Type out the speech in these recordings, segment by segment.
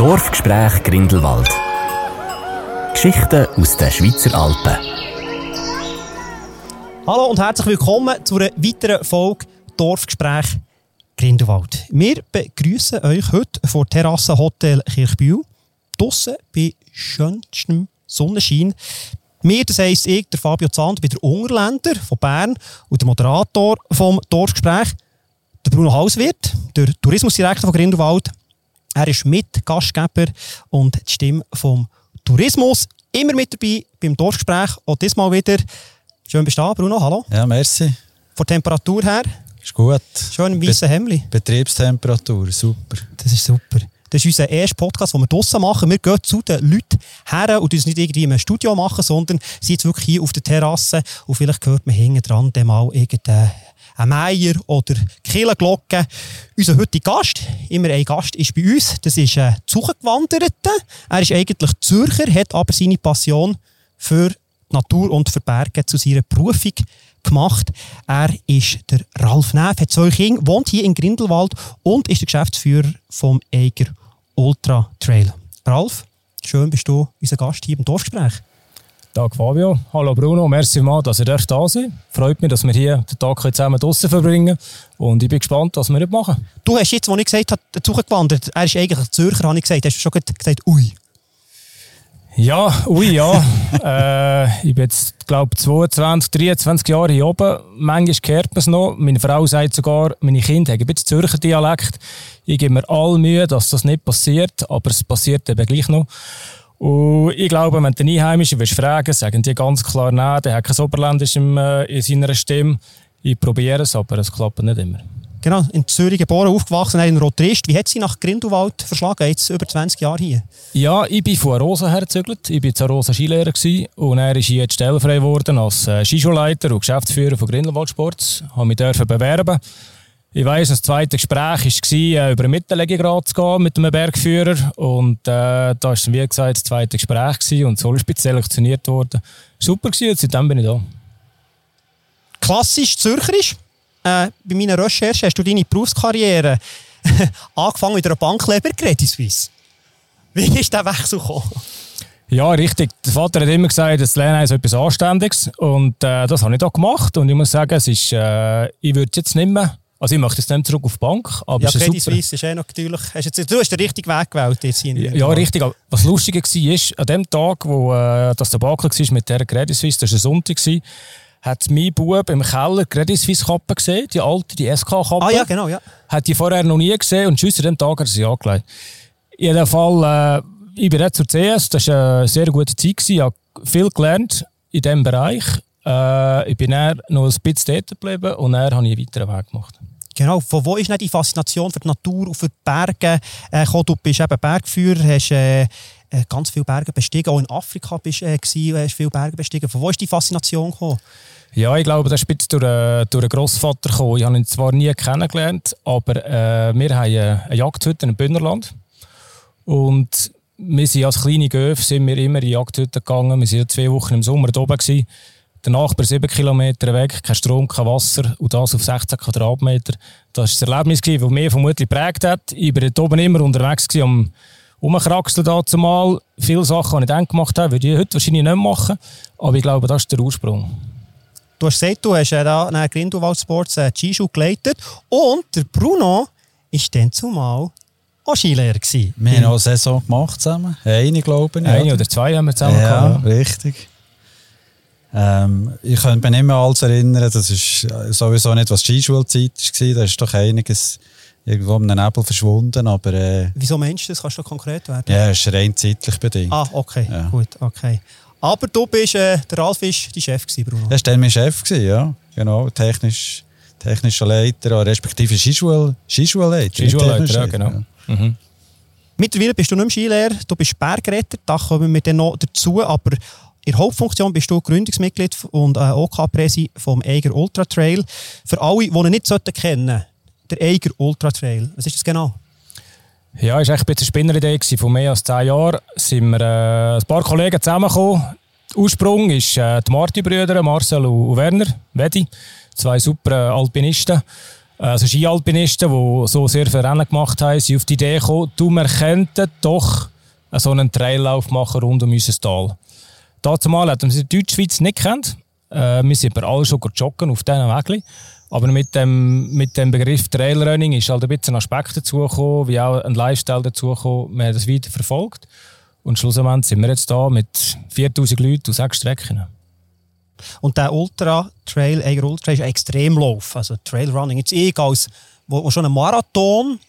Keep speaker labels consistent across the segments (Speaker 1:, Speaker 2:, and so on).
Speaker 1: Dorfgespräch Grindelwald. Geschichten aus den Schweizer Alpen.
Speaker 2: Hallo und herzlich willkommen zu einer weiteren Folge Dorfgespräch Grindelwald. Wir begrüßen euch heute vor Terrasse Hotel Kirchbühl. Draussen bei schönstem Sonnenschein. Wir, das heisst ich, der Fabio Zahnd, bin der Ungerländer von Bern und der Moderator vom Dorfgespräch, der Bruno Hauswirt, der Tourismusdirektor von Grindelwald. Er ist Mitgastgeber und die Stimme vom Tourismus. Immer mit dabei beim Dorfgespräch. Auch diesmal wieder. Schön bist du da, Bruno. Hallo.
Speaker 3: Ja, merci.
Speaker 2: Von der Temperatur her.
Speaker 3: Ist gut.
Speaker 2: Schön im weißen Hemdli.
Speaker 3: Betriebstemperatur, super.
Speaker 2: Das ist super. Das ist unser erster Podcast, den wir draussen machen. Wir gehen zu den Leuten her und uns nicht irgendwie im Studio machen, sondern sind jetzt wirklich hier auf der Terrasse und vielleicht hört man hinten dran mal irgendeinen Meier oder Kirchenglocke. Unser heutiger Gast, immer ein Gast, ist bei uns. Das ist ein Zugewanderte. Er ist eigentlich Zürcher, hat aber seine Passion für die Natur und für Berge zu seiner Berufung gemacht. Er ist der Ralf Neff, hat zwei Kinder, wohnt hier in Grindelwald und ist der Geschäftsführer vom Eiger Ultra Trail. Ralf, schön bist du unser Gast hier im Dorfgespräch.
Speaker 4: Tag Fabio, hallo Bruno, merci mal, dass ihr da seid. Freut mich, dass wir hier den Tag zusammen draußen verbringen und ich bin gespannt, was wir heute machen.
Speaker 2: Du hast jetzt, als ich gesagt habe, zugewandert, er ist eigentlich Zürcher, habe ich gesagt, hast du schon gesagt, ui.
Speaker 4: Ja, ui, ja. äh, ich bin jetzt, glaube 22, 23 Jahre hier oben. Manchmal kehrt man es noch. Meine Frau sagt sogar, meine Kinder haben ein bisschen Zürcher Dialekt. Ich gebe mir all Mühe, dass das nicht passiert, aber es passiert eben gleich noch. Und ich glaube, wenn du den Einheimischen willst fragen sagen die ganz klar nein, der hat kein Oberländisch in, äh, in seiner Stimme. Ich probiere es, aber es klappt nicht immer.
Speaker 2: Genau, in Zürich geboren, aufgewachsen, ein Rotrist. Wie hat sie nach Grindelwald verschlagen, jetzt über 20 Jahre hier?
Speaker 4: Ja, ich bin von Rosa hergezügelt. Ich war zu Rosa Skilehrer gewesen, und er ist hier stellfrei geworden als äh, Skischulleiter und Geschäftsführer von Grindelwald Sports. Ich mich dürfen bewerben. Ich weiss, das zweite Gespräch war, äh, über den Mittellegegrad zu gehen mit einem Bergführer. Und äh, da war es, wie gesagt, das zweite Gespräch gewesen und so speziell selektioniert worden. Super gewesen und seitdem bin ich da.
Speaker 2: Klassisch Zürcherisch. Äh, bei meiner Recherche hast du deine Berufskarriere angefangen mit einer Bankleber Credit Suisse. Wie ist der Wechsel gekommen?
Speaker 4: Ja, richtig. Der Vater hat immer gesagt, das Lernen ist etwas Anständiges. Und äh, das habe ich da gemacht. Und ich muss sagen, es ist, äh, ich würde jetzt nicht mehr also ich möchte jetzt nicht zurück auf die Bank, aber
Speaker 2: ja, Credit Suisse ist eh natürlich... Hast jetzt, du hast den richtigen Weg gewählt jetzt hier
Speaker 4: Ja, richtig. Aber was lustig war, ist, an dem Tag, wo äh, das Debakel war mit der Credit Suisse, das war ein Sonntag, hat mein Bub im Keller Credit Suisse Kappe gesehen, die alte, die SK-Kappe.
Speaker 2: Ah ja, genau, ja.
Speaker 4: Hat die vorher noch nie gesehen und tschüss, an dem Tag hat er sie angelegt. In jedem Fall, äh, ich bin jetzt zur CS, das war eine sehr gute Zeit, ich habe viel gelernt in diesem Bereich. Äh, ich bin dann noch ein bisschen dort geblieben und dann habe ich einen weiteren Weg gemacht.
Speaker 2: Genau, von wo ist nicht die Faszination für die Natur und für die Berge äh? Du bist eben Bergführer, hast äh, äh ganz viele Berge bestiegen, auch in Afrika bist, äh, viele Berge bestiegen. Von wo ist die Faszination gekommen?
Speaker 4: Ja, ich glaube, das ist durch, durch einen Grossvater gekommen. Ich habe ihn zwar nie kennengelernt, aber wir haben eine Jagdhütte im Bündnerland. Und wir sind als kleine Göfe sind wir immer in Jagdhütte gegangen. Wir waren zwei Wochen im Sommer da oben. Gewesen. Der Nachbar sieben Kilometer weg, kein Strom, kein Wasser und das auf 16 Quadratmeter. Das war das Erlebnis, das mich vermutlich geprägt hat. Ich war dort oben immer unterwegs am Umkraxeln dazu mal. Viele Sachen, die ich dann gemacht habe, würde ich heute wahrscheinlich nicht machen. Aber ich glaube, das ist der Ursprung.
Speaker 2: Du hast gesagt, du hast da einen Grindelwald Sports äh, Skischuh geleitet und der Bruno war dann zumal auch Skilehrer. Gewesen.
Speaker 3: Wir haben auch eine Saison gemacht zusammen. Eine, glaube ich.
Speaker 4: Eine oder zwei haben wir zusammen
Speaker 3: ja, gehabt. Ja, richtig. Ähm, ich kann mich nicht mehr alles erinnern, das ist sowieso nicht, was Skischulzeit war. Da ist doch einiges irgendwo im Nebel verschwunden. Aber, äh,
Speaker 2: Wieso meinst du das? Kannst du konkret werden?
Speaker 3: Ja, es ist rein zeitlich bedingt.
Speaker 2: Ah, okay, ja. gut, okay. Aber du bist, äh, der Ralf war dein Chef, Bruno?
Speaker 3: Er war dann mein Chef, ja. Genau, technisch, technischer Leiter, respektive Skischul, Skischulleiter.
Speaker 4: Skischulleiter, ja, genau. Ja. Mhm.
Speaker 2: Mittlerweile bist du nicht mehr Skilehrer, du bist Bergretter, da kommen wir dann noch dazu, aber in der Hauptfunktion bist du Gründungsmitglied und äh, OK-Präsi vom Eiger Ultra Trail. Für alle, die ihn nicht kennen der Eiger Ultra Trail. Was ist das genau?
Speaker 4: Ja, es war ein bisschen eine Spinneridee. Vor mehr als zehn Jahren sind wir äh, ein paar Kollegen zusammengekommen. Ursprung ist äh, die Marti-Brüder, Marcel und Werner, Wedi, zwei super äh, Alpinisten. Also Skialpinisten, die so sehr viele Rennen gemacht haben, sind auf die Idee gekommen, du, wir könnten doch so einen Traillauf machen rund um unser Tal. Dazu mal hat man der Deutschschweiz nicht kennt. Äh, wir sind aber alle schon joggen auf diesen Wegen. Aber mit dem, mit dem Begriff Trailrunning ist halt ein bisschen ein Aspekt dazugekommen, wie auch ein Lifestyle dazugekommen. Wir haben das weiter verfolgt. Und schlussendlich sind wir jetzt da mit 4000 Leuten auf sechs Strecken.
Speaker 2: Und der Ultra Trail, Eiger Ultra ist ein Extremlauf. Also Trailrunning. Jetzt ich als, wo, wo schon ein Marathon,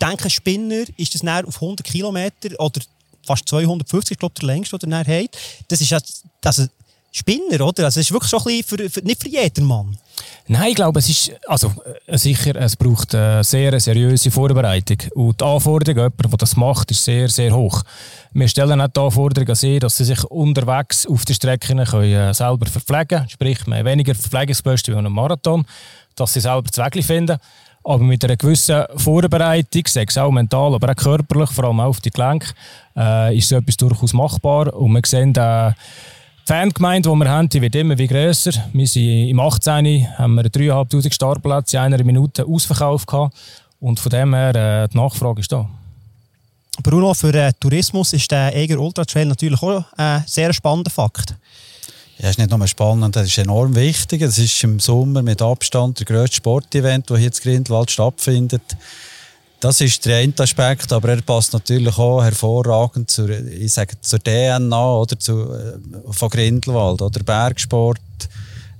Speaker 2: denke Spinner, ist das näher auf 100 Kilometer oder fast 250, ich glaube, der längste, den er hat. Das ist ja, also Spinner, oder? Also, es ist wirklich schon ein bisschen für, für, nicht für jeden Mann.
Speaker 4: Nein, ich glaube, es ist, also, äh, sicher, es braucht eine sehr seriöse Vorbereitung. Und die Anforderung, jemand, der das macht, ist sehr, sehr hoch. Wir stellen auch die Anforderung an sie, dass sie sich unterwegs auf den Strecken können, äh, selber verpflegen können. Sprich, haben weniger Verpflegungskosten wie einem Marathon, dass sie selber Weg finden. Aber mit einer gewissen Vorbereitung, sei es auch mental, aber auch körperlich, vor allem auch auf die Gelenke, äh, ist so etwas durchaus machbar. Und wir sehen, äh, die Fangemeinde, die wir haben, die wird immer wie grösser. Wir sind im 18. haben wir 3'500 Startplätze in einer Minute ausverkauft gehabt. Und von dem her, äh, die Nachfrage ist da.
Speaker 2: Bruno, für äh, Tourismus ist der Eger Ultra Trail natürlich auch ein sehr spannender Fakt.
Speaker 3: Ja, ist nicht nur spannend, das ist enorm wichtig. Es ist im Sommer mit Abstand der grösste Sportevent, das hier in Grindwald stattfindet. Das ist der eine Aspekt, aber er passt natürlich auch hervorragend zur, ich sage, zur DNA oder zu, äh, von Grindelwald oder Bergsport,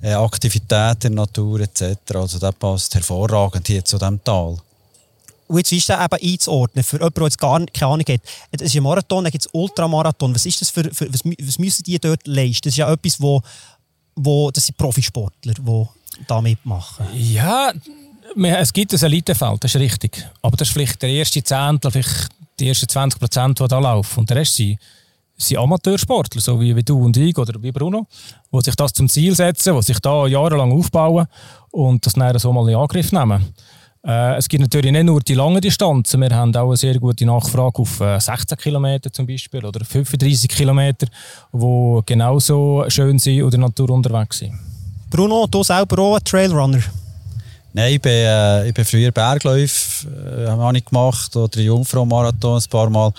Speaker 3: äh, Aktivität in der Natur etc. Also das passt hervorragend hier zu diesem Tal.
Speaker 2: Und jetzt ist das eben einzuordnen, für jemanden, der jetzt gar keine Ahnung hat. Es ist ein Marathon, dann gibt es Ultramarathon. Was ist das für, für was, was, müssen die dort leisten? Das ist ja etwas, wo, wo das sind Profisportler, die da mitmachen.
Speaker 4: Ja, es gibt ein Elitefeld, das ist richtig. Aber das ist vielleicht der erste Zehntel, vielleicht die ersten 20 Prozent, die da laufen. Und der Rest sind, sind Amateursportler, so wie, wie du und ich oder wie Bruno, die sich das zum Ziel setzen, die sich da jahrelang aufbauen und das dann so mal in Angriff nehmen. Äh, es gibt natürlich nicht nur die langen Distanzen, wir haben auch eine sehr gute Nachfrage auf äh, 16 Kilometer zum Beispiel oder 35 Kilometer, die genauso schön sind und in der Natur unterwegs sind.
Speaker 2: Bruno, du selber auch ein Trailrunner?
Speaker 3: Nein, ich bin, äh, ich bin früher Bergläufe äh, ich gemacht oder Jungfrau-Marathon ein paar Mal.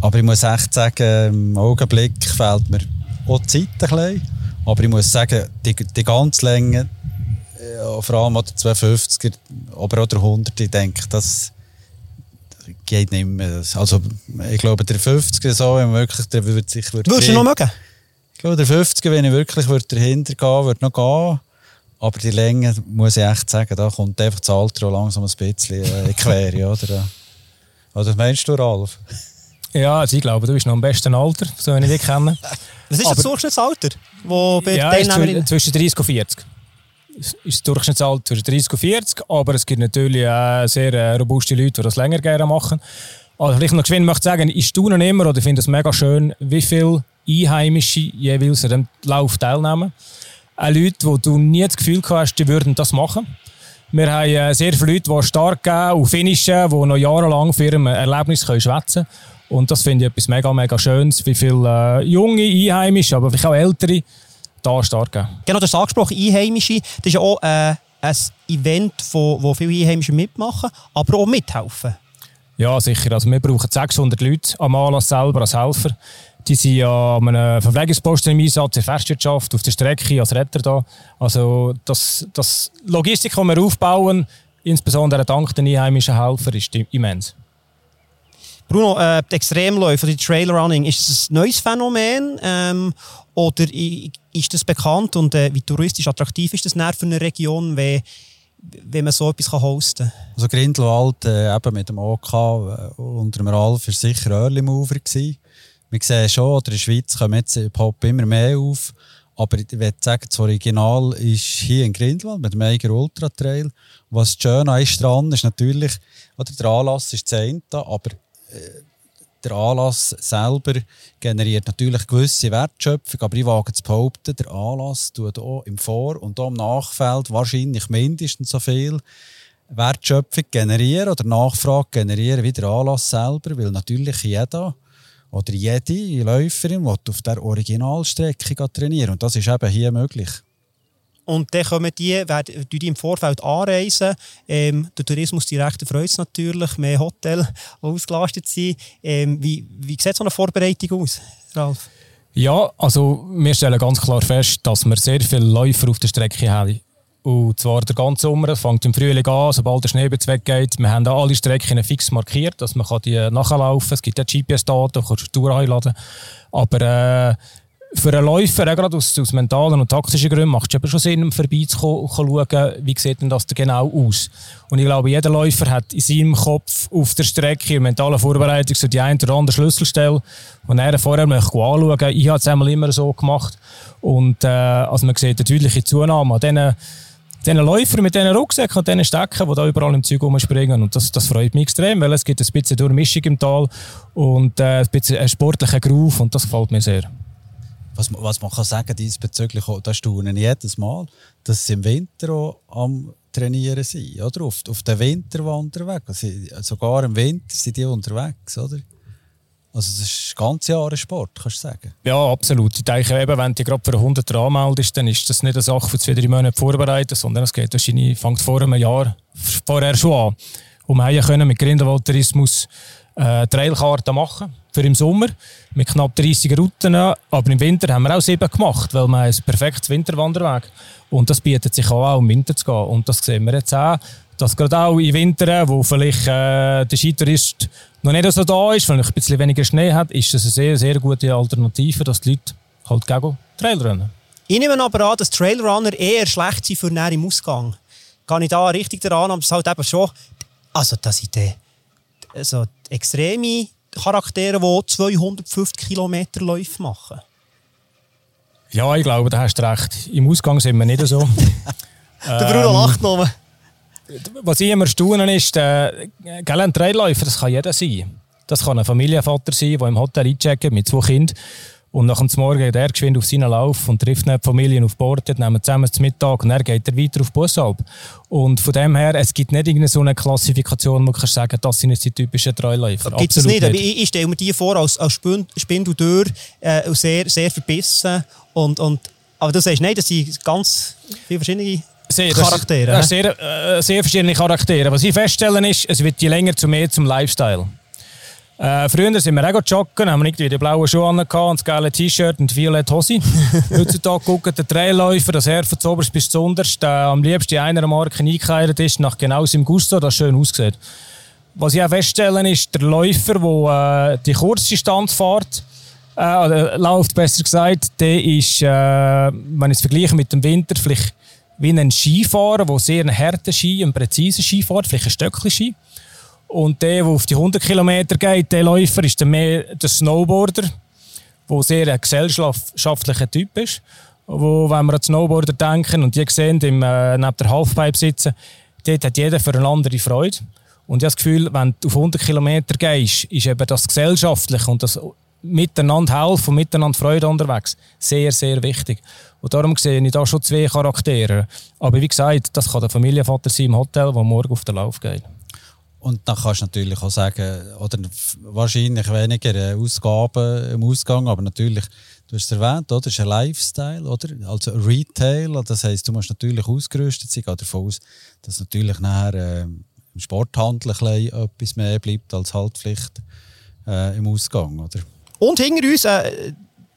Speaker 3: Aber ich muss echt sagen, im Augenblick fehlt mir auch die Zeit ein bisschen. Aber ich muss sagen, die, die ganze Länge, äh, vor allem der 250er, aber auch der 100, ich denke, das geht nicht mehr. Also, ich glaube, der 50er so, wenn wirklich, der würde sich...
Speaker 2: Würde Würdest du noch mögen?
Speaker 3: Ich glaube, der 50er, wenn ich wirklich würde dahinter gehen würde, noch gehen. Aber die Länge, muss ich echt sagen, da kommt einfach das Alter langsam ein bisschen äh, quer, oder? Oder meinst du, Ralf?
Speaker 4: Ja, also ich glaube, du bist noch am besten Alter, so wie ich dich kenne.
Speaker 2: Was ist Aber, das Durchschnittsalter? Wo
Speaker 4: bei ja, ist zwischen 30 und 40 ist das Durchschnittsalter zwischen 30 und 40, aber es gibt natürlich auch sehr äh, robuste Leute, die das länger gerne machen. Also vielleicht noch geschwind möchte sagen, ich staune immer oder finde es mega schön, wie viele Einheimische jeweils an dem Lauf teilnehmen auch Leute, wo du nie das Gefühl hast, die würden das machen. Wir haben äh, sehr viele Leute, die stark gehen und finishen, die noch jahrelang für ihrem Erlebnis schwätzen können. Und das finde ich etwas mega, mega Schönes, wie viele äh, junge Einheimische, aber vielleicht auch ältere, da stark.
Speaker 2: Genau, du hast angesprochen, Einheimische. Das ist ja auch äh, ein Event, wo, wo viele Einheimische mitmachen, aber auch mithelfen.
Speaker 4: Ja, sicher. Also wir brauchen 600 Leute am Anlass selber als Helfer. Die sind ja an einem Verpflegungsposten im Einsatz, in der Festwirtschaft, auf der Strecke, als Retter da. Also das, das Logistik, die wir aufbauen, insbesondere dank den einheimischen Helfern, ist immens.
Speaker 2: Bruno, äh, die Extremläufe, die Trailrunning, ist das ein neues Phänomen ähm, oder ist das bekannt und äh, wie touristisch attraktiv ist das für eine Region, wenn, wenn man so etwas hosten kann?
Speaker 3: Also Grindelwald äh, eben mit dem OK äh, unter dem Ralf war sicher Early Mover. Gewesen wir sehen schon, oder in der Schweiz kommen jetzt Pop immer mehr auf. Aber ich würde sagen, das Original ist hier in Grindelwald mit dem Eiger Ultra Trail. Was schön ist ist natürlich, oder der Anlass ist das eine, aber der Anlass selber generiert natürlich gewisse Wertschöpfung, aber ich wage zu behaupten, der Anlass tut auch im Vor- und auch im Nachfeld wahrscheinlich mindestens so viel Wertschöpfung generieren oder Nachfrage generieren wie der Anlass selber, weil natürlich jeder oder jede Läuferin auf der Originalstrecke trainieren. Und das ist eben hier möglich.
Speaker 2: Und dann kommen die, werden die im Vorfeld anreisen. Ähm, der Tourismusdirektor freut es natürlich, mehr Hotel ausgelastet sein. Ähm, wie, wie sieht so eine Vorbereitung aus, Ralf?
Speaker 4: Ja, also wir stellen ganz klar fest, dass wir sehr viele Läufer auf der Strecke haben. Und zwar der ganze Sommer, es fängt im Frühling an, sobald der Schnee weggeht. Wir haben alle Strecken fix markiert, dass man die nachlaufen kann. Es gibt ja GPS-Daten, kannst du Tour einladen. Aber äh, für einen Läufer, auch gerade aus, aus mentalen und taktischen Gründen, macht es schon Sinn, um vorbeizuschauen, wie sieht denn das genau aus. Und ich glaube, jeder Läufer hat in seinem Kopf auf der Strecke, in mentalen Vorbereitung, so die eine oder andere Schlüsselstelle, und er vorher möchte anschauen. Ich habe es einmal immer so gemacht. Und äh, also man sieht eine deutliche Zunahme an diesen, diesen Läufern mit diesen Rucksäcken und diesen Stecken, die da überall im Zeug rumspringen. Und das, das freut mich extrem, weil es gibt ein bisschen Durchmischung im Tal und äh, ein bisschen einen sportlichen Groove und das gefällt mir sehr
Speaker 3: was, was man kann sagen diesbezüglich, das staune ich jedes Mal, dass sie im Winter auch am Trainieren sind, oder? Auf, auf den Winterwanderweg. Also, sogar im Winter sind die unterwegs, oder? Also das ist das ganze Jahr ein Sport, kannst du sagen?
Speaker 4: Ja, absolut. Ich denke, eben, wenn du gerade für 100 anmeldest, dann ist das nicht eine Sache für zwei, drei Monate vorbereitet, sondern es geht wahrscheinlich, fängt vor einem Jahr vorher schon an. Wir können mit Grindelwald-Tourismus äh, Trailkarten machen für im Sommer mit knapp 30 Routen. Aber im Winter haben wir auch sieben gemacht, weil wir ein perfektes Winterwanderweg und das bietet sich auch, auch im Winter zu gehen. Und das sehen wir jetzt auch, dass gerade auch im Winter, wo vielleicht äh, der Skitourist noch nicht so da ist, weil ein bisschen weniger Schnee hat, ist das eine sehr, sehr gute Alternative, dass die Leute halt gegen Trailrennen.
Speaker 2: Ich nehme aber an, dass Trailrunner eher schlecht sind für näher im Ausgang. Gehe ich da richtig daran, aber es halt eben schon, also dass ich den, also extreme Charaktere, die 250 Kilometer Läufe machen.
Speaker 4: Ja, ich glaube, da hast du recht. Im Ausgang sind wir nicht so.
Speaker 2: der Bruno ähm, lacht noch.
Speaker 4: Was ich immer staune ist, äh, ein Trailläufer, das kann jeder sein. Das kann ein Familienvater sein, der im Hotel eincheckt mit zwei Kindern und nach dem Morgen geht er geschwind auf seinen Lauf und trifft die Familie auf Bord, nehmen zusammen zum Mittag und dann geht er weiter auf Bussalp. Und von dem her, es gibt nicht irgendeine so eine Klassifikation, wo du sagen das sind jetzt die typischen Treuläufer.
Speaker 2: Gibt es nicht, nicht. Ich, ich stelle mir die vor als, als Spindeldür äh, sehr, sehr verbissen. Und, und, aber du sagst, nein, das sind ganz viele verschiedene sehr, Charaktere.
Speaker 4: Das, das sehr, äh, sehr verschiedene Charaktere. Was ich feststelle ist, es wird je länger zu mehr zum Lifestyle. Äh, früher sind wir auch joggen, haben wir irgendwie die blauen Schuhe an und das geile T-Shirt und die violette Hose. Heutzutage gucken der Trailläufer, das er von zuoberst bis zuunterst, der am liebsten in einer Marke eingekleidet ist, nach genau seinem Gusto, das schön aussieht. Was ich auch feststelle, ist, der Läufer, der äh, die Kurzdistanz fährt, äh, läuft besser gesagt, der ist, äh, wenn ich es vergleiche mit dem Winter, vielleicht wie ein Skifahrer, der sehr einen harten Ski, einen präzisen Ski fährt, vielleicht ein Stöckchen-Ski. Und der, der auf die 100 Kilometer geht, der Läufer, ist dann mehr der Snowboarder, der sehr ein gesellschaftlicher Typ ist. Wo, wenn wir an Snowboarder denken und die sehen, im, äh, neben der Halfpipe sitzen, dort hat jeder für eine andere Freude. Und ich habe das Gefühl, wenn du auf 100 Kilometer gehst, ist eben das Gesellschaftliche und das Miteinander helfen und miteinander Freude unterwegs sehr, sehr wichtig. Und darum sehe ich da schon zwei Charaktere. Aber wie gesagt, das kann der Familienvater sein im Hotel, der morgen auf den Lauf geht.
Speaker 3: Und dann kannst du natürlich auch sagen, oder wahrscheinlich weniger äh, Ausgaben im Ausgang, aber natürlich, du hast es erwähnt, oder? Das ist ein Lifestyle, oder? Also Retail, das heisst, du musst natürlich ausgerüstet sein. Gehe davon aus, dass natürlich nachher äh, im Sporthandel ein etwas mehr bleibt als Haltpflicht äh, im Ausgang, oder?
Speaker 2: Und hinter uns, äh,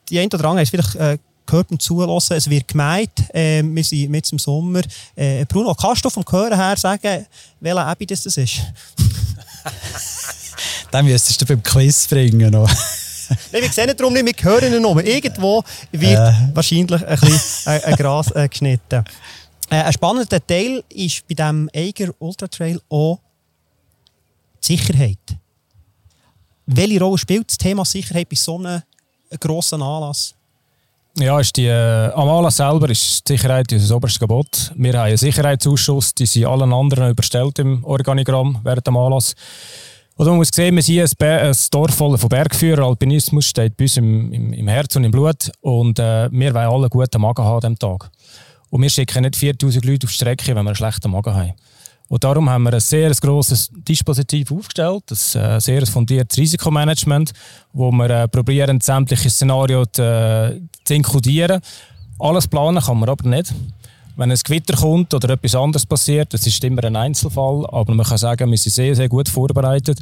Speaker 2: die einen oder anderen ist vielleicht äh, und zulassen. Es wird gemeint, äh, wir sind mit im Sommer. Äh, Bruno, kannst du vom Hören her sagen, welcher Abby das, das ist?
Speaker 3: Dann müsstest du beim Quiz bringen noch.
Speaker 2: Nein, wir sehen darum nicht, wir hören ihn noch. Irgendwo wird äh. wahrscheinlich ein bisschen ein, ein Gras äh, geschnitten. Äh, ein spannender Teil ist bei diesem Eiger Ultra Trail auch die Sicherheit. Welche Rolle spielt das Thema Sicherheit bei so einem grossen Anlass?
Speaker 4: Ja, ist die, äh, am Anlass selber ist die Sicherheit unser oberstes Gebot. Wir haben einen Sicherheitsausschuss, die sind allen anderen überstellt im Organigramm während dem Anlass. Und man muss sehen, wir sind ein, ein Dorf voll von Bergführern. Alpinismus steht bei uns im, im, im Herz und im Blut. Und äh, wir wollen alle einen guten Magen haben an diesem Tag. Und wir schicken nicht 4000 Leute auf die Strecke, wenn wir einen schlechten Magen haben. Und darum haben wir ein sehr grosses Dispositiv aufgestellt, ein äh, sehr fundiertes Risikomanagement, wo wir äh, probieren, sämtliche Szenarien zu, äh, zu inkludieren. Alles planen kann man aber nicht. Wenn ein Gewitter kommt oder etwas anderes passiert, das ist immer ein Einzelfall, aber man kann sagen, wir sind sehr, sehr gut vorbereitet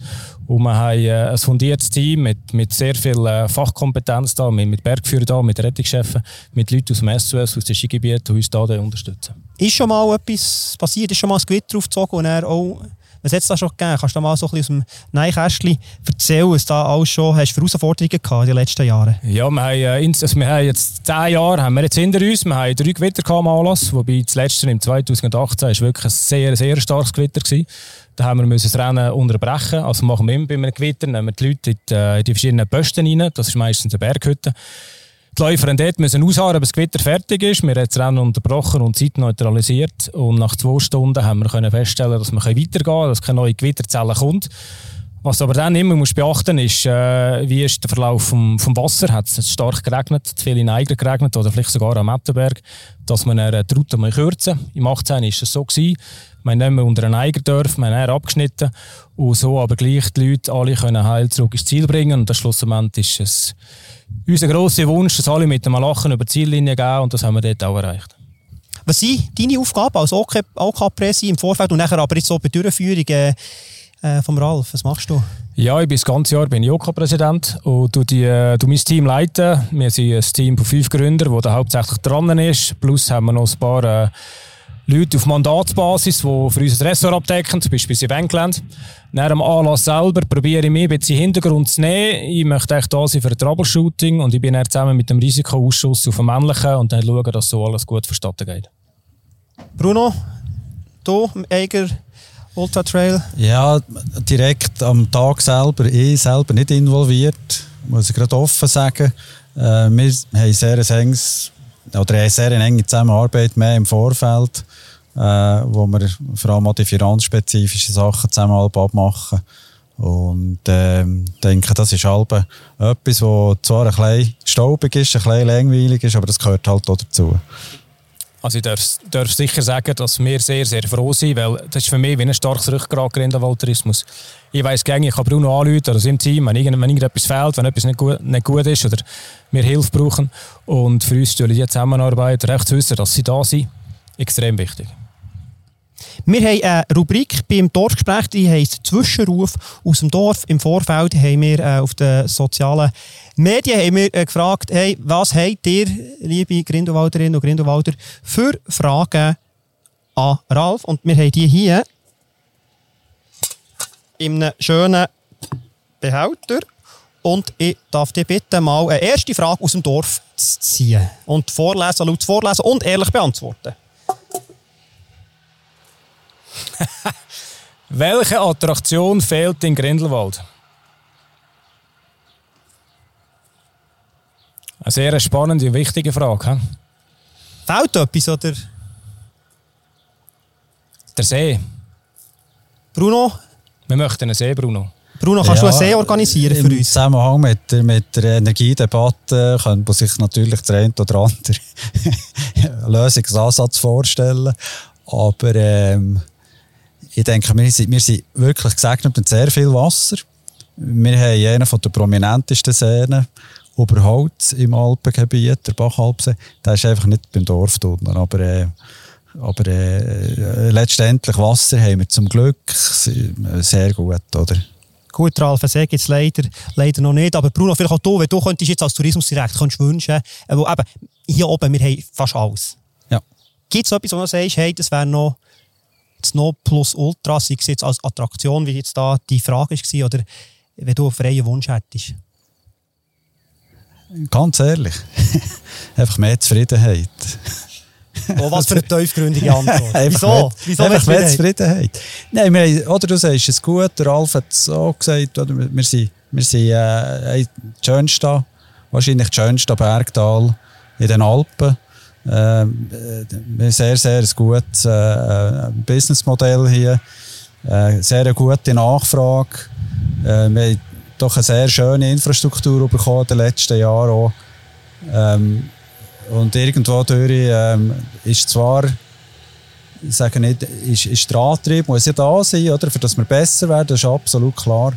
Speaker 4: und wir haben äh, ein fundiertes Team mit, mit sehr viel äh, Fachkompetenz da, mit, Bergführern da, mit Rettungschefen, mit Leuten aus dem SOS, aus dem Skigebiet, die uns da unterstützen.
Speaker 2: Ist schon mal etwas passiert? Ist schon mal ein Gewitter aufgezogen und er auch was hat es da schon gegeben? Kannst du mal so ein bisschen aus dem Neinkästchen erzählen, was da alles schon hast für Herausforderungen gehabt in den letzten Jahren?
Speaker 4: Ja, wir haben, äh, also wir haben jetzt zehn Jahre haben wir jetzt hinter uns. Wir haben drei Gewitter am Anlass, wobei das letzte im 2018 ist wirklich ein sehr, sehr starkes Gewitter gewesen. Da haben wir das Rennen unterbrechen. Also machen wir immer bei einem Gewitter, nehmen wir die Leute in die, äh, in die verschiedenen Posten rein. Das ist meistens eine Berghütte. Die Läufer dort müssen ausharren, bis das Gewitter fertig ist. Wir haben das Rennen unterbrochen und Zeit neutralisiert. Und nach zwei Stunden haben wir können feststellen, dass wir weitergehen können, dass keine neue Gewitterzelle kommt. Was aber dann immer muss beachten ist, äh, wie ist der Verlauf vom, vom Wasser? Hat es stark geregnet, zu viel in Eiger geregnet oder vielleicht sogar am Mettenberg, dass man eine die Route mal kürzen Im 18 war es so. Gewesen. Wir haben nicht mehr unter einen Eigerdorf, wir haben abgeschnitten und so aber gleich die Leute alle können heil zurück ins Ziel bringen und das schlussendlich ist es unser grosser Wunsch, dass alle mit einem Lachen über die Ziellinie gehen und das haben wir dort auch erreicht.
Speaker 2: Was sind deine Aufgaben als OK-Presse im Vorfeld und nachher aber jetzt so bei Durchführung äh, äh, vom Ralf? Was machst du?
Speaker 4: Ja, ich bin das ganze Jahr bin OK-Präsident und du, die, äh, du mein Team leiten. Wir sind ein Team von fünf Gründern, wo da hauptsächlich dran ist. Plus haben wir noch ein paar äh, Leute auf Mandatsbasis, die für unser Ressort abdecken, zum Beispiel in Wendland. Nach dem Anlass selber probiere ich mich ein bisschen Hintergrund zu nehmen. Ich möchte echt da sein für ein Troubleshooting und ich bin dann zusammen mit dem Risikoausschuss auf dem Männlichen und dann schauen, dass so alles gut verstatten geht.
Speaker 2: Bruno, du, Eiger Ultra Trail?
Speaker 3: Ja, direkt am Tag selber, ich selber nicht involviert, muss ich gerade offen sagen. Äh, wir haben sehr enges oder eine sehr enge Zusammenarbeit mehr im Vorfeld, äh, wo wir vor allem auch die finanzspezifischen Sachen zusammen abmachen. Und äh, denke, das ist halb etwas, was zwar ein bisschen staubig ist, ein bisschen langweilig ist, aber das gehört halt auch dazu.
Speaker 4: Also ich darf, darf, sicher sagen, dass wir sehr, sehr froh sind, weil das ist für mich wie ein starkes Rückgrat Grindelwald-Tourismus. Ich weiss gerne, ich kann Bruno anrufen oder im Team, wenn, irgend, wenn irgendetwas fehlt, wenn etwas nicht gut, nicht gut ist oder wir Hilfe brauchen. Und für uns ist die Zusammenarbeit, recht zu wissen, dass sie da sind, extrem wichtig.
Speaker 2: Wir haben eine Rubrik beim Dorfgespräch, die heisst Zwischenruf aus dem Dorf. Im Vorfeld haben wir äh, auf den sozialen Medien haben wir, äh, gefragt, hey, was habt ihr, liebe Grindelwalderinnen und Grindelwalder, für Fragen an Ralf? Und wir haben die hier in einem schönen Behälter. Und ich darf dir bitte mal eine erste Frage aus dem Dorf ziehen und vorlesen, laut vorlesen und ehrlich beantworten.
Speaker 4: Welche Attraktion fehlt in Grindelwald? Eine sehr spannende und wichtige Frage. He?
Speaker 2: Fehlt etwas, oder?
Speaker 4: Der See.
Speaker 2: Bruno?
Speaker 4: Wir möchten einen See, Bruno.
Speaker 2: Bruno, kannst ja, du einen See organisieren für uns? Im
Speaker 3: Zusammenhang mit, mit der Energiedebatte könnte man sich natürlich der eine oder andere Lösungsansatz vorstellen. Aber ähm, ich denke, wir sind, wir sind wirklich gesegnet mit sehr viel Wasser. Wir haben einen der prominentesten Seen überhaupt im Alpengebiet, der Bachalpsee. Der ist einfach nicht beim Dorf unten, aber, äh, aber äh, letztendlich Wasser haben wir zum Glück sehr gut, oder?
Speaker 2: Gut, Ralf, See gibt es leider, leider noch nicht. Aber Bruno, vielleicht auch du, wenn du könntest jetzt als Tourismusdirektor könntest wünschen, äh, wo eben, hier oben, wir haben fast alles.
Speaker 3: Ja.
Speaker 2: Gibt es etwas, wo du sagst, hey, das wäre noch das No Plus Ultra, sei es jetzt als Attraktion, wie jetzt da die Frage war, oder wenn du einen freien Wunsch hättest?
Speaker 3: Ganz ehrlich, einfach mehr Zufriedenheit.
Speaker 2: Oh, was für eine tiefgründige Antwort. Wieso? Wieso
Speaker 3: einfach mehr Zufriedenheit. Nein, wir oder du sagst es gut, der Ralf hat es so gesagt, oder wir sind, wir sind äh, schönste, wahrscheinlich das schönste Bergtal in den Alpen. Ähm, äh, sehr, sehr gutes äh, Businessmodell hier. Äh, sehr eine gute Nachfrage. Äh, wir haben doch eine sehr schöne Infrastruktur bekommen in den letzten Jahren. Auch. Ähm, und irgendwo durch ähm, ist zwar, ich sage nicht, ist, ist der Antrieb muss ja da sein, oder, für dass wir besser werden, das ist absolut klar.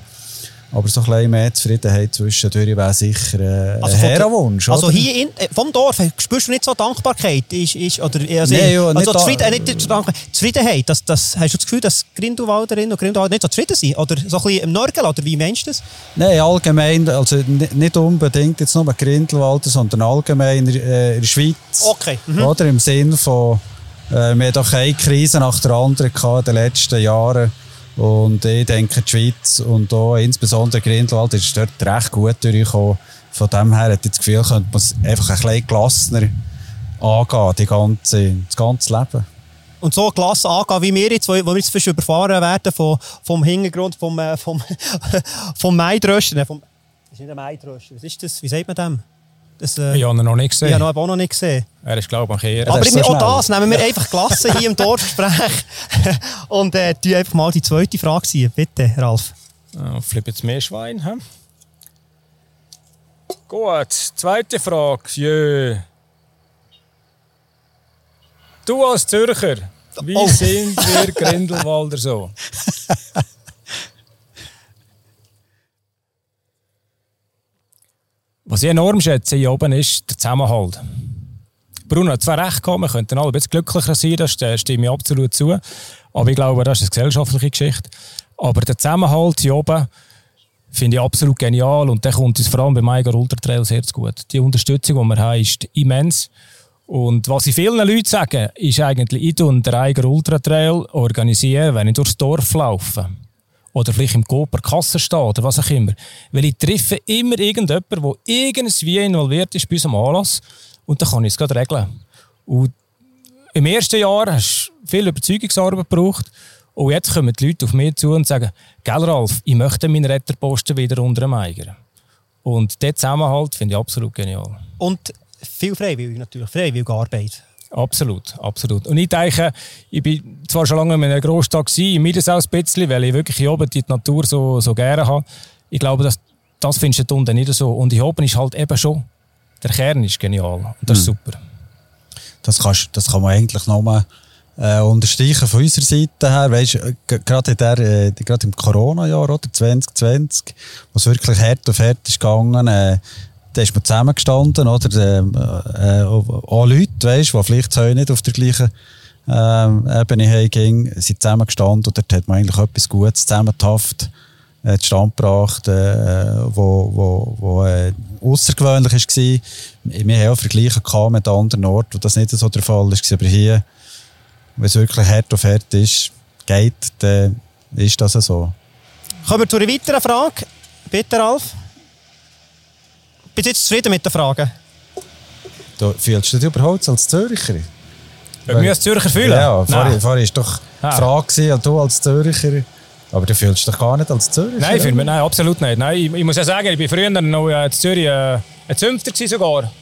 Speaker 3: Aber so ein bisschen mehr Zufriedenheit zwischendurch wäre sicher äh,
Speaker 2: Also
Speaker 3: ein Herrenwunsch.
Speaker 2: Also hier in, äh, vom Dorf äh, spürst du nicht so Dankbarkeit? Ist, ist, oder, also,
Speaker 3: Nee, ja,
Speaker 2: also
Speaker 3: nicht
Speaker 2: äh, nicht so Dankbarkeit, Zufriedenheit. Das, das, hast du das Gefühl, dass Grindelwalderinnen und Grindelwalder nicht so zufrieden sind? Oder so ein bisschen im Nörgeln? Oder wie meinst du das?
Speaker 3: Nein, allgemein, also ni- nicht unbedingt jetzt nur Grindelwalder, sondern allgemein in, äh, in der Schweiz.
Speaker 2: Okay. Mhm.
Speaker 3: Oder im Sinn von, äh, wir haben doch eine Krise nach der anderen gehabt in den letzten Jahren. Und ich denke, die Schweiz und auch insbesondere Grindelwald ist dort recht gut durchgekommen. Von dem her hätte ich das Gefühl, könnte man es einfach ein bisschen gelassener angehen, die ganze, das ganze Leben.
Speaker 2: Und so gelassen angehen, wie wir jetzt, wo, wir jetzt fast überfahren werden vom, vom Hintergrund, vom, äh, vom, vom Maidröster. Nein, vom, das ist nicht ein Maidröster. Was ist das? Wie sagt man dem? Das, äh,
Speaker 4: Ich habe ihn noch nicht
Speaker 2: ich
Speaker 4: gesehen.
Speaker 2: habe ihn auch noch nicht gesehen.
Speaker 4: Er ist, glaube ich,
Speaker 3: das
Speaker 2: Aber
Speaker 3: ist so
Speaker 2: auch das nehmen wir einfach gelassen hier im Dorfgespräch. Und äh, tun einfach mal die zweite Frage ziehen. Bitte, Ralf.
Speaker 4: Ah, Flip jetzt mehr Schwein. He? Gut, zweite Frage. Jö. Du als Zürcher, wie
Speaker 2: Oh.
Speaker 4: sind wir Grindelwalder so? Was ich enorm schätze hier oben ist der Zusammenhalt. Bruno hat zwar recht gehabt, wir könnten alle ein bisschen glücklicher sein, das st- stimme ich absolut zu. Aber ich glaube, das ist eine gesellschaftliche Geschichte. Aber der Zusammenhalt hier oben finde ich absolut genial und der kommt uns vor allem beim Eiger Ultra Trail sehr gut. Die Unterstützung, die wir haben, ist immens. Und was ich vielen Leuten sage, ist eigentlich, ich tue den Eiger Ultra Trail organisieren, wenn ich durchs Dorf laufe. Oder vielleicht im Coop per Kasse stehe oder was auch immer. Weil ich treffe immer irgendjemanden, der irgendwie involviert ist bei unserem Anlass. Und dann kann ich es gerade regeln. Und im ersten Jahr hast du viel Überzeugungsarbeit gebraucht. Und jetzt kommen die Leute auf mich zu und sagen, «Gell, Ralf, ich möchte meinen Retterposten wieder unter dem Eiger.» Und der Zusammenhalt finde ich absolut genial.
Speaker 2: Und viel freiwillig natürlich, freiwillige Arbeit.
Speaker 4: Absolut, absolut. Und ich denke, ich bin zwar schon lange in einer Großstadt gewesen, in Miedesau ein bisschen, weil ich wirklich hier oben die Natur so, so gerne habe. Ich glaube, das, das findest du unten nicht so. Und hier oben ist halt eben schon, der Kern ist genial. Und das ist super.
Speaker 3: Das, kannst, das kann man eigentlich nochmal äh, unterstreichen von unserer Seite her. Weißt, äh, gerade, der, äh, gerade im Corona-Jahr, oder 2020, wo es wirklich hart auf hart ist gegangen, äh, da ist man zusammengestanden, oder? Ähm, äh, auch Leute, weißt, die vielleicht heute nicht auf der gleichen ähm, Ebene haben, sind zusammengestanden und dort hat man eigentlich etwas Gutes zusammenhaft äh, zustande gebracht, äh, wo, wo, wo äh, außergewöhnlich war. Wir haben auch Vergleiche mit anderen Orten, wo das nicht so der Fall ist. Aber hier, wenn es wirklich hart auf hart ist, geht, dann ist das so.
Speaker 2: Kommen wir zu einer weiteren Frage. Bitte, Ralf. Bist du jetzt zufrieden mit den Fragen?
Speaker 3: Du, fühlst du dich überhaupt als Zürcher?
Speaker 4: Wenn wir als Zürcher fühlen?
Speaker 3: Ja, vorher, ist doch
Speaker 4: Ah.
Speaker 3: die Frage, gewesen, du als Zürcher. Aber du fühlst dich gar nicht als Zürcher.
Speaker 4: Nein, für mich, nein, absolut nicht. Nein, ich, ich muss ja sagen, ich war früher noch äh, in Zürich äh, ein Zünfter sogar.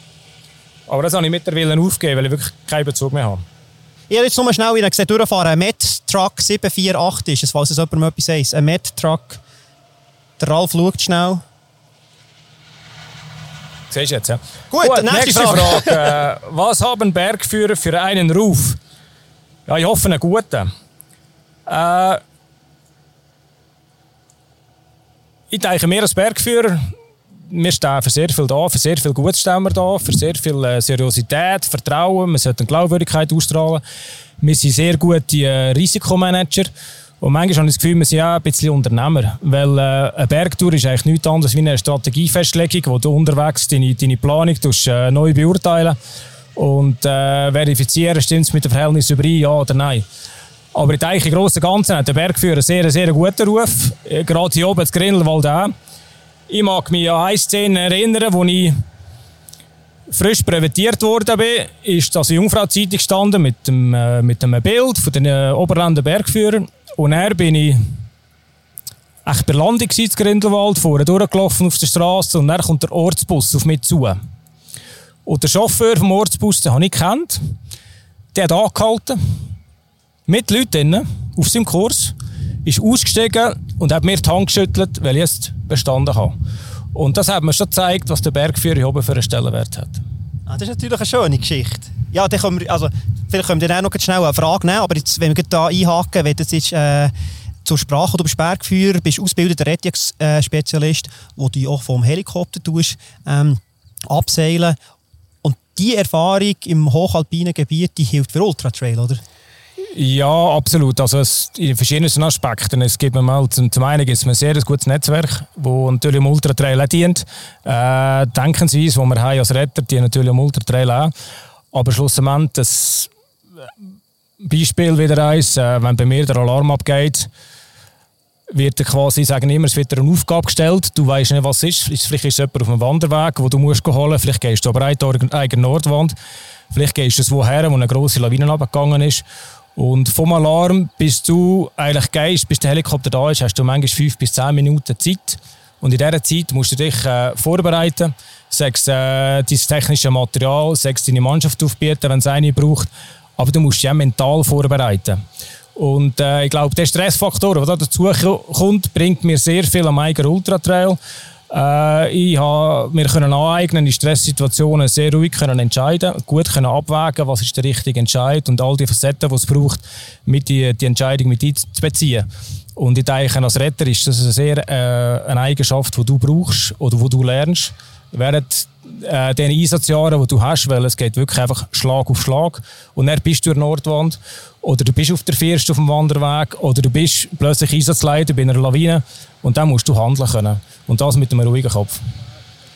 Speaker 4: Aber das habe ich mittlerweile aufgegeben, weil ich wirklich keinen Bezug mehr habe.
Speaker 2: Ich habe jetzt nur schnell wieder gesehen, durchfahren. Ein Met-Truck 748 ist es, falls es jemandem etwas sagt. Ein Met-Truck. Der Ralf schaut schnell.
Speaker 4: Siehst jetzt, ja?
Speaker 2: Gut, nächste Frage.
Speaker 4: äh, was haben Bergführer für einen Ruf? Ja, ich hoffe einen guten. Äh, ich denke, wir als Bergführer, wir stehen für sehr viel da, für sehr viel Gutes stehen wir da, für sehr viel äh, Seriosität, Vertrauen, wir sollten Glaubwürdigkeit ausstrahlen. Wir sind sehr gute äh, Risikomanager. Und manchmal habe ich das Gefühl, wir sind auch ein bisschen Unternehmer. Weil äh, eine Bergtour ist eigentlich nichts anderes wie eine Strategiefestlegung, wo du unterwegs deine, deine Planung tust, äh, neu beurteilen und äh, verifizieren, stimmt es mit dem Verhältnis überein, ja oder nein. Aber ich denke, im Großen und Ganzen hat der Bergführer einen sehr, sehr guten Ruf. Äh, Gerade hier oben, das Grindelwald auch. Ich mag mich an eine Szene erinnern, wo ich frisch präventiert worden bin, ist das Jungfrau-Zeitung gestanden mit dem, äh, mit einem Bild von den äh, Oberländer Bergführern. Und er bin ich echt bei Landung in Grindelwald, vorher durchgelaufen auf der Straße und dann kommt der Ortsbus auf mich zu. Und der Chauffeur vom Ortsbus, den habe ich gekannt, der hat angehalten, mit Leuten auf seinem Kurs, ist ausgestiegen und hat mir die Hand geschüttelt, weil ich es bestanden habe. Und das hat mir schon gezeigt, was der Bergführer oben für einen Stellenwert hat.
Speaker 2: Ah, das ist natürlich eine schöne Geschichte. Ja, dann können wir, also, vielleicht können wir dann auch noch schnell eine Frage nehmen, aber jetzt, wenn wir da einhaken, wenn das ist, äh, zur Sprache. Du bist Bergführer, bist ausgebildeter Rettungsspezialist, wo du auch vom Helikopter tust, ähm, abseilen. Und diese Erfahrung im hochalpinen Gebiet, die hilft für Ultratrail, oder?
Speaker 4: Ja, absolut. Also es, in verschiedenen Aspekten. Es gibt mal, zum, zum einen gibt es ein sehr gutes Netzwerk, das natürlich im Ultratrail auch dient. Äh, Denkensweise, die wir haben als Retter, die natürlich im Ultratrail auch. Aber schlussendlich, das Beispiel wieder eins, äh, wenn bei mir der Alarm abgeht, wird quasi, sagen immer, es wird dir eine Aufgabe gestellt, du weißt nicht, was es ist. Vielleicht ist es jemand auf einem Wanderweg, wo du musst holen musst, vielleicht gehst du aber eine eigene Nordwand, vielleicht gehst du es woher, wo eine grosse Lawine abgegangen ist. Und vom Alarm, bis du eigentlich gehst, bis der Helikopter da ist, hast du manchmal fünf bis zehn Minuten Zeit. Und in dieser Zeit musst du dich äh, vorbereiten, sagst äh, dein technische Material, sagst deine Mannschaft aufbieten, wenn es eine braucht. Aber du musst dich auch mental vorbereiten. Und äh, ich glaube, der Stressfaktor, der da dazu kommt, bringt mir sehr viel am eigenen Ultratrail. Äh, ich habe mir können aneignen, in Stresssituationen sehr ruhig können entscheiden, gut können abwägen, was ist der richtige Entscheid und all die Facetten, die es braucht, mit die, die Entscheidung mit einzubeziehen. Und ich denke, als Retter ist das eine sehr äh, eine Eigenschaft, die du brauchst oder die du lernst während äh, den Einsatzjahren, die du hast, weil es geht wirklich einfach Schlag auf Schlag. Und dann bist du in der Nordwand. Oder du bist auf der First auf dem Wanderweg. Oder du bist plötzlich Einsatzleiter bei einer Lawine. Und dann musst du handeln können. Und das mit einem ruhigen Kopf.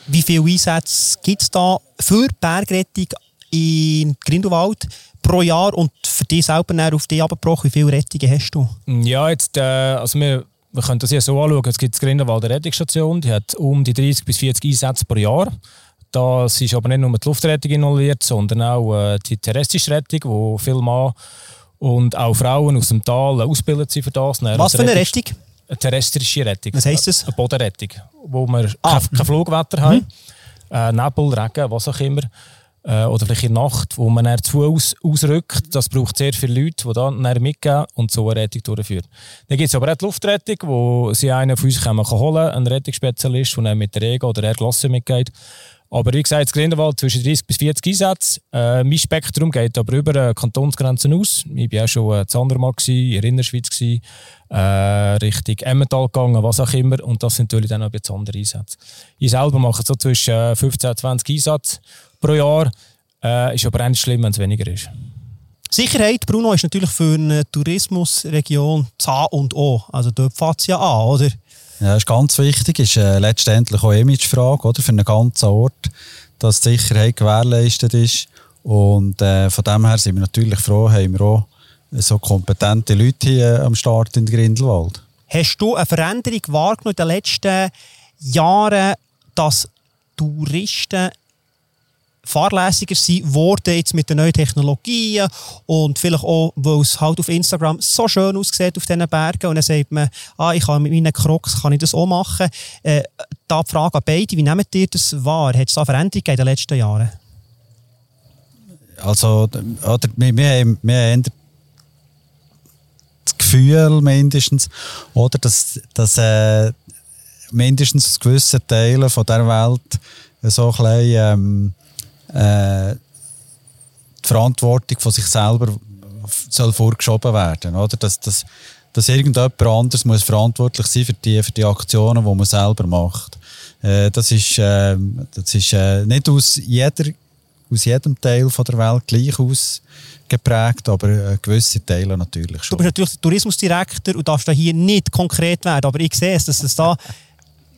Speaker 2: Wie viele Einsätze gibt es da für Bergrettung in Grindelwald pro Jahr? Und für dich selber auf dich abgebrochen, wie viele Rettungen hast du?
Speaker 4: Ja, jetzt, äh, also wir wir können das ja so anschauen, es gibt die Grindelwalder Rettungsstation, die hat um die 30 bis 40 Einsätze pro Jahr. Da ist aber nicht nur die Luftrettung involviert, sondern auch äh, die terrestrische Rettung, wo viele Mann und auch Frauen aus dem Tal ausgebildet sind für das.
Speaker 2: Was für eine Rettung?
Speaker 4: Eine terrestrische Rettung.
Speaker 2: Was heisst das?
Speaker 4: Eine Bodenrettung, wo wir ah. kein, kein Flugwetter mhm. haben, äh, Nebel, Regen, was auch immer äh, oder vielleicht in der Nacht, wo man zu Fuß ausrückt. Das braucht sehr viele Leute, die dann mitgehen und so eine Rettung durchführen. Dann gibt es aber auch die Luftrettung, wo sie einen von uns kommen holen einen Rettungsspezialist, der mit der Regen oder der Klasse mitgeht. Aber wie gesagt, das Grindelwald zwischen 30 bis 40 Einsätze. Äh, mein Spektrum geht aber über äh, Kantonsgrenzen aus. Ich war auch schon äh, in Andermatt, in der Innerschweiz, äh, Richtung Emmental gegangen, was auch immer. Und das sind natürlich dann auch jetzt andere Einsätze. Ich selber mache so zwischen 15 und 20 Einsätze pro Jahr. Äh, ist aber auch nicht schlimm, wenn es weniger ist.
Speaker 2: Sicherheit, Bruno, ist natürlich für eine Tourismusregion das A und O. Also dort fängt es ja an, oder?
Speaker 3: Ja, das ist ganz wichtig. ist äh, letztendlich auch eine Imagefrage oder, für einen ganzen Ort, dass die Sicherheit gewährleistet ist. Und äh, von dem her sind wir natürlich froh, haben wir auch so kompetente Leute hier am Start in Grindelwald.
Speaker 2: Hast du eine Veränderung wahrgenommen in den letzten Jahren, dass Touristen fahrlässiger sind worden jetzt mit den neuen Technologien und vielleicht auch, weil es halt auf Instagram so schön aussieht auf diesen Bergen und dann sagt man, ah, ich kann mit meinen Crocs kann ich das auch machen. Äh, da die Frage an beide, wie nehmt ihr das wahr? Hat es da Veränderungen in den letzten Jahren?
Speaker 3: Also, oder, wir, wir, wir haben das Gefühl mindestens, oder, dass, dass äh, mindestens gewisse Teile von der Welt so ein bisschen, ähm, äh, die Verantwortung von sich selber soll vorgeschoben werden. Oder? Dass, dass, dass irgendjemand anderes muss verantwortlich sein für die, für die Aktionen, die man selber macht. Äh, das ist, äh, das ist äh, nicht aus, jeder, aus jedem Teil von der Welt gleich ausgeprägt, aber äh, gewisse Teile natürlich schon.
Speaker 2: Du bist natürlich Tourismusdirektor und darfst da hier nicht konkret werden, aber ich sehe es, dass es da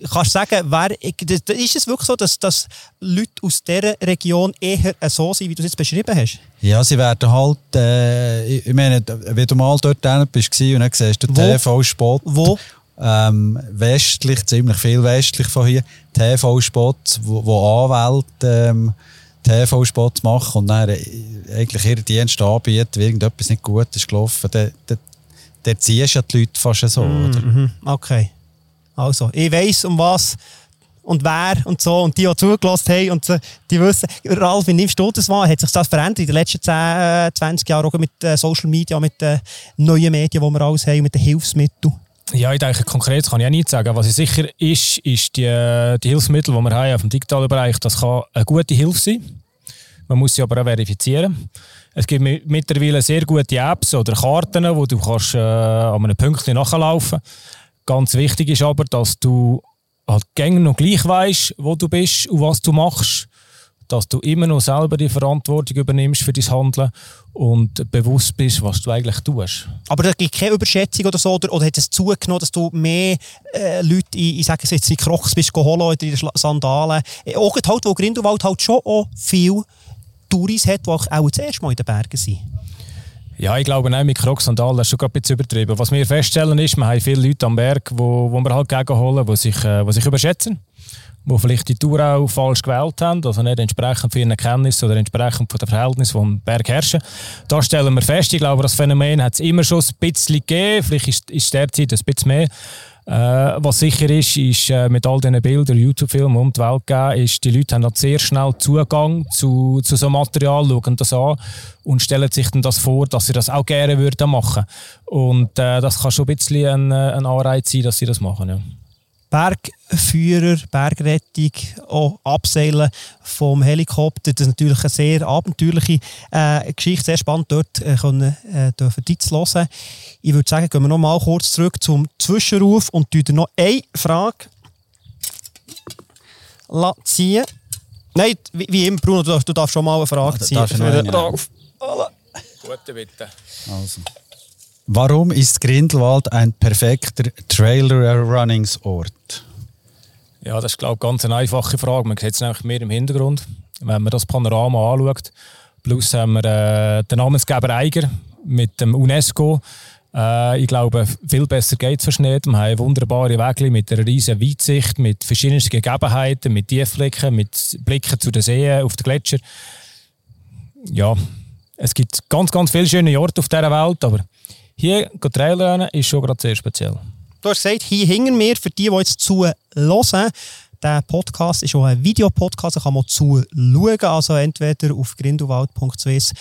Speaker 2: kannst du sagen, wer, ist es wirklich so, dass, dass Leute aus dieser Region eher so sind, wie du es jetzt beschrieben hast?
Speaker 3: Ja, sie werden halt, äh, ich meine, wenn du mal dort bist und dann siehst du TV-Spot.
Speaker 2: Wo?
Speaker 3: Ähm, westlich, ziemlich viel westlich von hier, TV-Spots, wo, wo Anwälte ähm, TV-Spots machen und dann äh, eigentlich ihre Dienste anbieten, wie irgendetwas nicht gut ist gelaufen, dann, dann, dann ziehst du die Leute fast so. Mm?
Speaker 2: Mhm, okay. Also, ich weiss, um was und wer und so. Und die, die zugelassen haben und die wissen, Ralf, wie nimmst du das wahr? Hat sich das verändert in den letzten 10, 20 Jahren, auch mit äh, Social Media, mit den neuen Medien, die wir alles haben, mit den Hilfsmitteln?
Speaker 4: Ja, ich denke, konkret kann ich auch nicht sagen. Was sicher ist, ist die, die Hilfsmittel, die wir haben auf dem digitalen Bereich, das kann eine gute Hilfe sein Man muss sie aber auch verifizieren. Es gibt mittlerweile sehr gute Apps oder Karten, wo du kannst, äh, an einem Pünktchen nachlaufen Ganz wichtig ist aber, dass du halt gängig noch gleich weißt, wo du bist und was du machst dass du immer noch selber die Verantwortung übernimmst für dein Handeln und bewusst bist, was du eigentlich tust.
Speaker 2: Aber da gibt keine Überschätzung oder so, oder, oder hat es zugenommen, dass du mehr äh, Leute, in, ich sage es jetzt, in Crocs bist geholt oder in Sandalen? Äh, auch halt, wo Grindelwald halt schon auch viel Touris hat, die auch das erste Mal in den Bergen sind.
Speaker 4: Ja, ich glaube, nein, mit Crocs Sandalen ist schon gerade ein bisschen übertrieben. Was wir feststellen ist, wir haben viele Leute am Berg, wo, wo wir halt gegenholen, die sich, äh, sich überschätzen die vielleicht die Tour auch falsch gewählt haben, also nicht entsprechend für ihren Kenntnissen oder entsprechend von den Verhältnissen, die am Berg herrschen. Da stellen wir fest, ich glaube, das Phänomen hat es immer schon ein bisschen gegeben, vielleicht ist, ist derzeit ein bisschen mehr. Äh, was sicher ist, ist äh, mit all diesen Bildern, YouTube-Filmen um die Welt gegeben, ist, die Leute haben dann sehr schnell Zugang zu, zu so Material, schauen das an und stellen sich dann das vor, dass sie das auch gerne würden machen. Und äh, das kann schon ein bisschen ein, äh, ein Anreiz sein, dass sie das machen. Ja.
Speaker 2: Bergführer, Bergrettung, auch Abseilen vom Helikopter. Das ist natürlich eine sehr abenteuerliche äh, Geschichte, sehr spannend dort äh, können, äh, dürfen die zu hören. Ich würde sagen, gehen wir noch mal kurz zurück zum Zwischenruf und tun noch eine Frage ziehen. Nein, wie, wie immer, Bruno, du darfst, du darfst schon mal eine Frage ziehen.
Speaker 3: Darf ich noch eine?
Speaker 4: Gute bitte.
Speaker 3: Also. Warum ist Grindelwald ein perfekter Trailer-Runningsort?
Speaker 4: Ja, das ist, glaube ich, ganz einfache Frage. Man sieht es nämlich mehr im Hintergrund. Wenn man das Panorama anschaut, plus haben wir äh, den Namensgeber Eiger mit dem UNESCO. Äh, ich glaube, viel besser geht es fast nicht. Wir haben wunderbare Wege mit einer riesigen Weitsicht, mit verschiedensten Gegebenheiten, mit Tiefblicken, mit Blicken zu den Seen, auf den Gletscher. Ja, es gibt ganz, ganz viele schöne Orte auf dieser Welt, aber hier Trailrennen ist schon gerade sehr speziell.
Speaker 2: Du hast gesagt, hier hingen wir, für die, die jetzt zu hören, der Podcast ist auch ein Videopodcast, da kann man zu schauen, also entweder auf grindelwald.swiss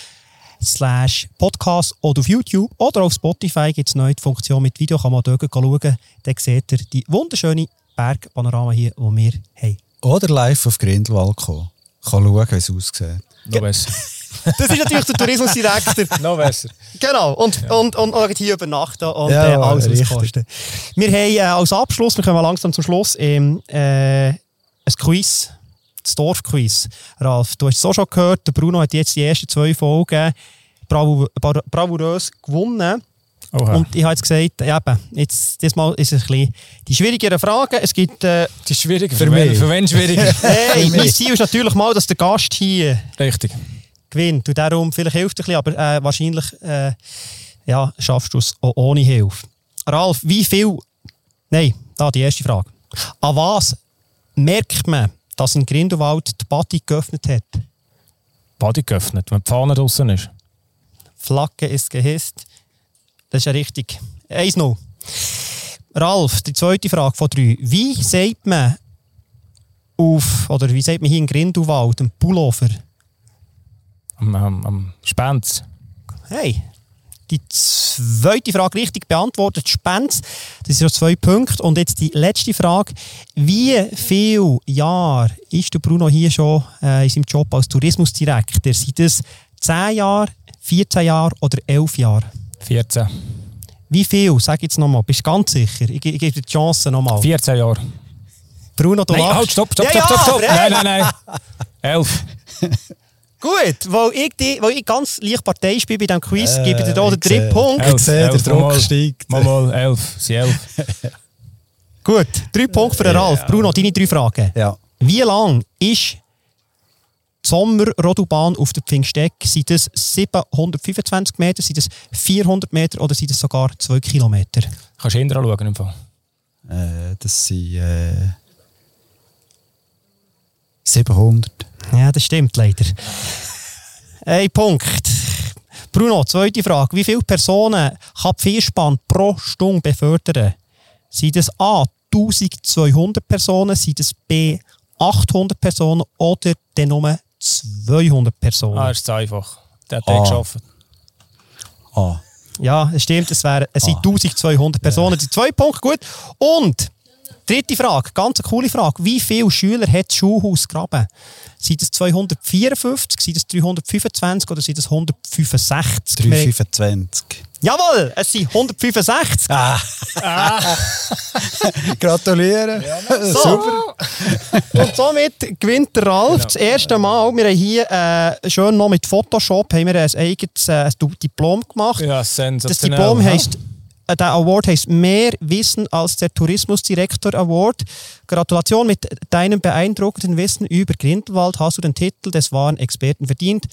Speaker 2: slash Podcast oder auf YouTube oder auf Spotify gibt es eine neue Funktion mit Video, kann man dort schauen, dann seht ihr die wunderschöne Bergpanorama hier, die wir haben.
Speaker 3: Oder live auf Grindelwald kommen, kann schauen, wie es aussieht.
Speaker 4: Noch besser.
Speaker 2: Das ist natürlich der Tourismusdirektor.
Speaker 4: Noch besser.
Speaker 2: Genau, und, ja. und, und, und hier übernachten und ja, äh, alles auskosten. Wir haben äh, als Abschluss, wir kommen langsam zum Schluss, ähm, äh, ein Quiz, das Dorfquiz. Ralf, du hast es auch schon gehört, der Bruno hat jetzt die ersten zwei Folgen bravourös gewonnen. Oha. Und ich habe jetzt gesagt, eben, jetzt, diesmal ist es ein bisschen die schwierigere Frage. Es gibt... Äh,
Speaker 4: die schwierige für, für mich. Für wen schwierig?
Speaker 2: hey, mein Ziel ist natürlich mal, dass der Gast hier...
Speaker 4: Richtig
Speaker 2: gewinnt. Und darum, vielleicht hilft es ein bisschen, aber äh, wahrscheinlich äh, ja, schaffst du es auch ohne Hilfe. Ralf, wie viel. Nein, da die erste Frage. An was merkt man, dass in Grindelwald die Body geöffnet hat?
Speaker 4: Body geöffnet, wenn die Fahne draußen ist.
Speaker 2: Flagge ist gehisst. Das ist ja richtig. 1-0. Ralf, die zweite Frage von drei. Wie sagt man auf, oder wie sagt man hier in Grindelwald, ein Pullover?
Speaker 4: Am, am, am Spenz.
Speaker 2: Hey, die zweite Frage richtig beantwortet. Spenz, das sind ja zwei Punkte. Und jetzt die letzte Frage. Wie viele Jahre ist der Bruno hier schon äh, in seinem Job als Tourismusdirektor? Sind das 10 Jahre, 14 Jahre oder 11 Jahre?
Speaker 4: 14.
Speaker 2: Wie viel? Sag jetzt nochmal. Bist du ganz sicher? Ich, ich gebe dir die Chance nochmal.
Speaker 4: 14 Jahre.
Speaker 2: Bruno, du
Speaker 4: nein, halt, stopp, stopp, stopp, stopp, stopp. Ja, nein, nein, nein. 11.
Speaker 2: Gut, weil ich, die, weil ich ganz leicht Partei spiele bei diesem Quiz, äh, gebe ich dir hier den dritten Punkt.
Speaker 3: Ich sehe, der Druck mal, steigt.
Speaker 4: Mal, mal, elf, sie elf.
Speaker 2: Gut, drei Punkte für den Ralf. Bruno, deine drei Fragen.
Speaker 3: Ja.
Speaker 2: Wie lang ist die Sommerrodubahn auf der Pfingsteck? Sind es 725 Meter, sind es 400 Meter oder sind es sogar 2 Kilometer?
Speaker 4: Kannst du hinterher schauen im Fall.
Speaker 3: Äh, das sind äh, 700.
Speaker 2: Ja, das stimmt leider. Ein Punkt. Bruno, zweite Frage. Wie viele Personen kann die Vierspann pro Stunde befördern? Sind es A 1200 Personen, sind es B 800 Personen oder dann nur 200 Personen?
Speaker 4: Ah, ist einfach. Der hat ah. geschafft.
Speaker 2: Ah. Ja, es stimmt, es, wären, es sind ah. 1200 Personen. Ja. Die zwei Punkte gut. Und Dritte Frage, ganz eine coole Frage. Wie viele Schüler hat das Schulhaus Graben? Sind es 254, sind es 325 oder sind es 165?
Speaker 3: 325.
Speaker 2: Jawohl, es sind 165.
Speaker 3: Ah. Gratuliere.
Speaker 2: So.
Speaker 3: Super.
Speaker 2: Und somit gewinnt der Ralf das erste Mal. Wir haben hier äh, schön noch mit Photoshop haben wir ein eigenes äh, Diplom gemacht.
Speaker 4: Ja,
Speaker 2: Das
Speaker 4: sensationell.
Speaker 2: Diplom
Speaker 4: hä?
Speaker 2: heisst, der Award heißt Mehr Wissen als der Tourismusdirektor Award. Gratulation mit deinem beeindruckenden Wissen über Grindelwald hast du den Titel des wahren Experten verdient.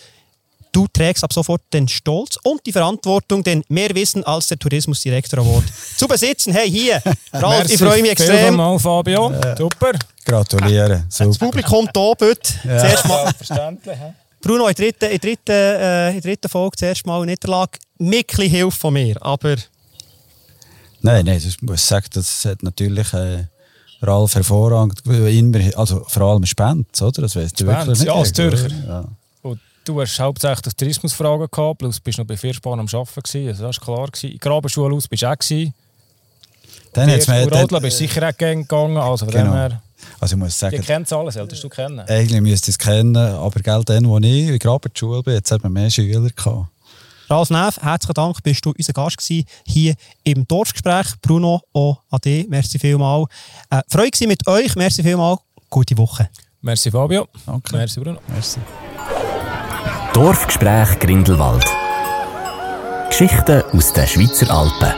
Speaker 2: Du trägst ab sofort den Stolz und die Verantwortung, den Mehr Wissen als der Tourismusdirektor Award zu besitzen. Hey, hier, Ralf, ich freue mich extrem.
Speaker 4: Mal, Fabio. Super.
Speaker 3: Gratuliere.
Speaker 2: Das
Speaker 3: Super.
Speaker 2: Publikum hier bitte. Zuerst mal,
Speaker 4: Selbstverständlich.
Speaker 2: Bruno, in der dritten, in der dritten, äh, in dritten Folge zuerst mal Niederlage. Mickli Hilfe von mir, aber
Speaker 3: Nein, nein, das muss ich sagen, das hat natürlich äh, Ralf hervorragend, immer, also vor allem Spend, oder? Das weißt du
Speaker 4: Spend,
Speaker 3: wirklich nicht.
Speaker 4: ja, als Zürcher.
Speaker 3: Ja.
Speaker 4: Und du hast hauptsächlich Tourismusfragen gehabt, plus bist noch bei Vierspahn am Arbeiten gewesen, also das war klar. Gewesen. In die Grabenschule aus bist du auch gewesen.
Speaker 3: Dann hat's mir-
Speaker 4: Radler bist sicher auch gegangen, also von dem
Speaker 3: Genau.
Speaker 4: her,
Speaker 3: Also ich muss
Speaker 4: die
Speaker 3: sagen,
Speaker 4: kennt es alles, solltest du kennen.
Speaker 3: eigentlich müsste ich es kennen, aber gell, dann, wo ich in Grabenschule bin, jetzt hat man mehr Schüler gehabt.
Speaker 2: Ralf Neff, herzlichen Dank, bist du unser Gast gewesen, hier im Dorfgespräch. Bruno, auch an dich, merci vielmal. Äh, Freude gewesen mit euch, merci vielmal. Gute Woche.
Speaker 4: Merci Fabio.
Speaker 3: Danke.
Speaker 4: Merci Bruno.
Speaker 3: Merci.
Speaker 1: Dorfgespräch Grindelwald. Geschichten aus den Schweizer Alpen.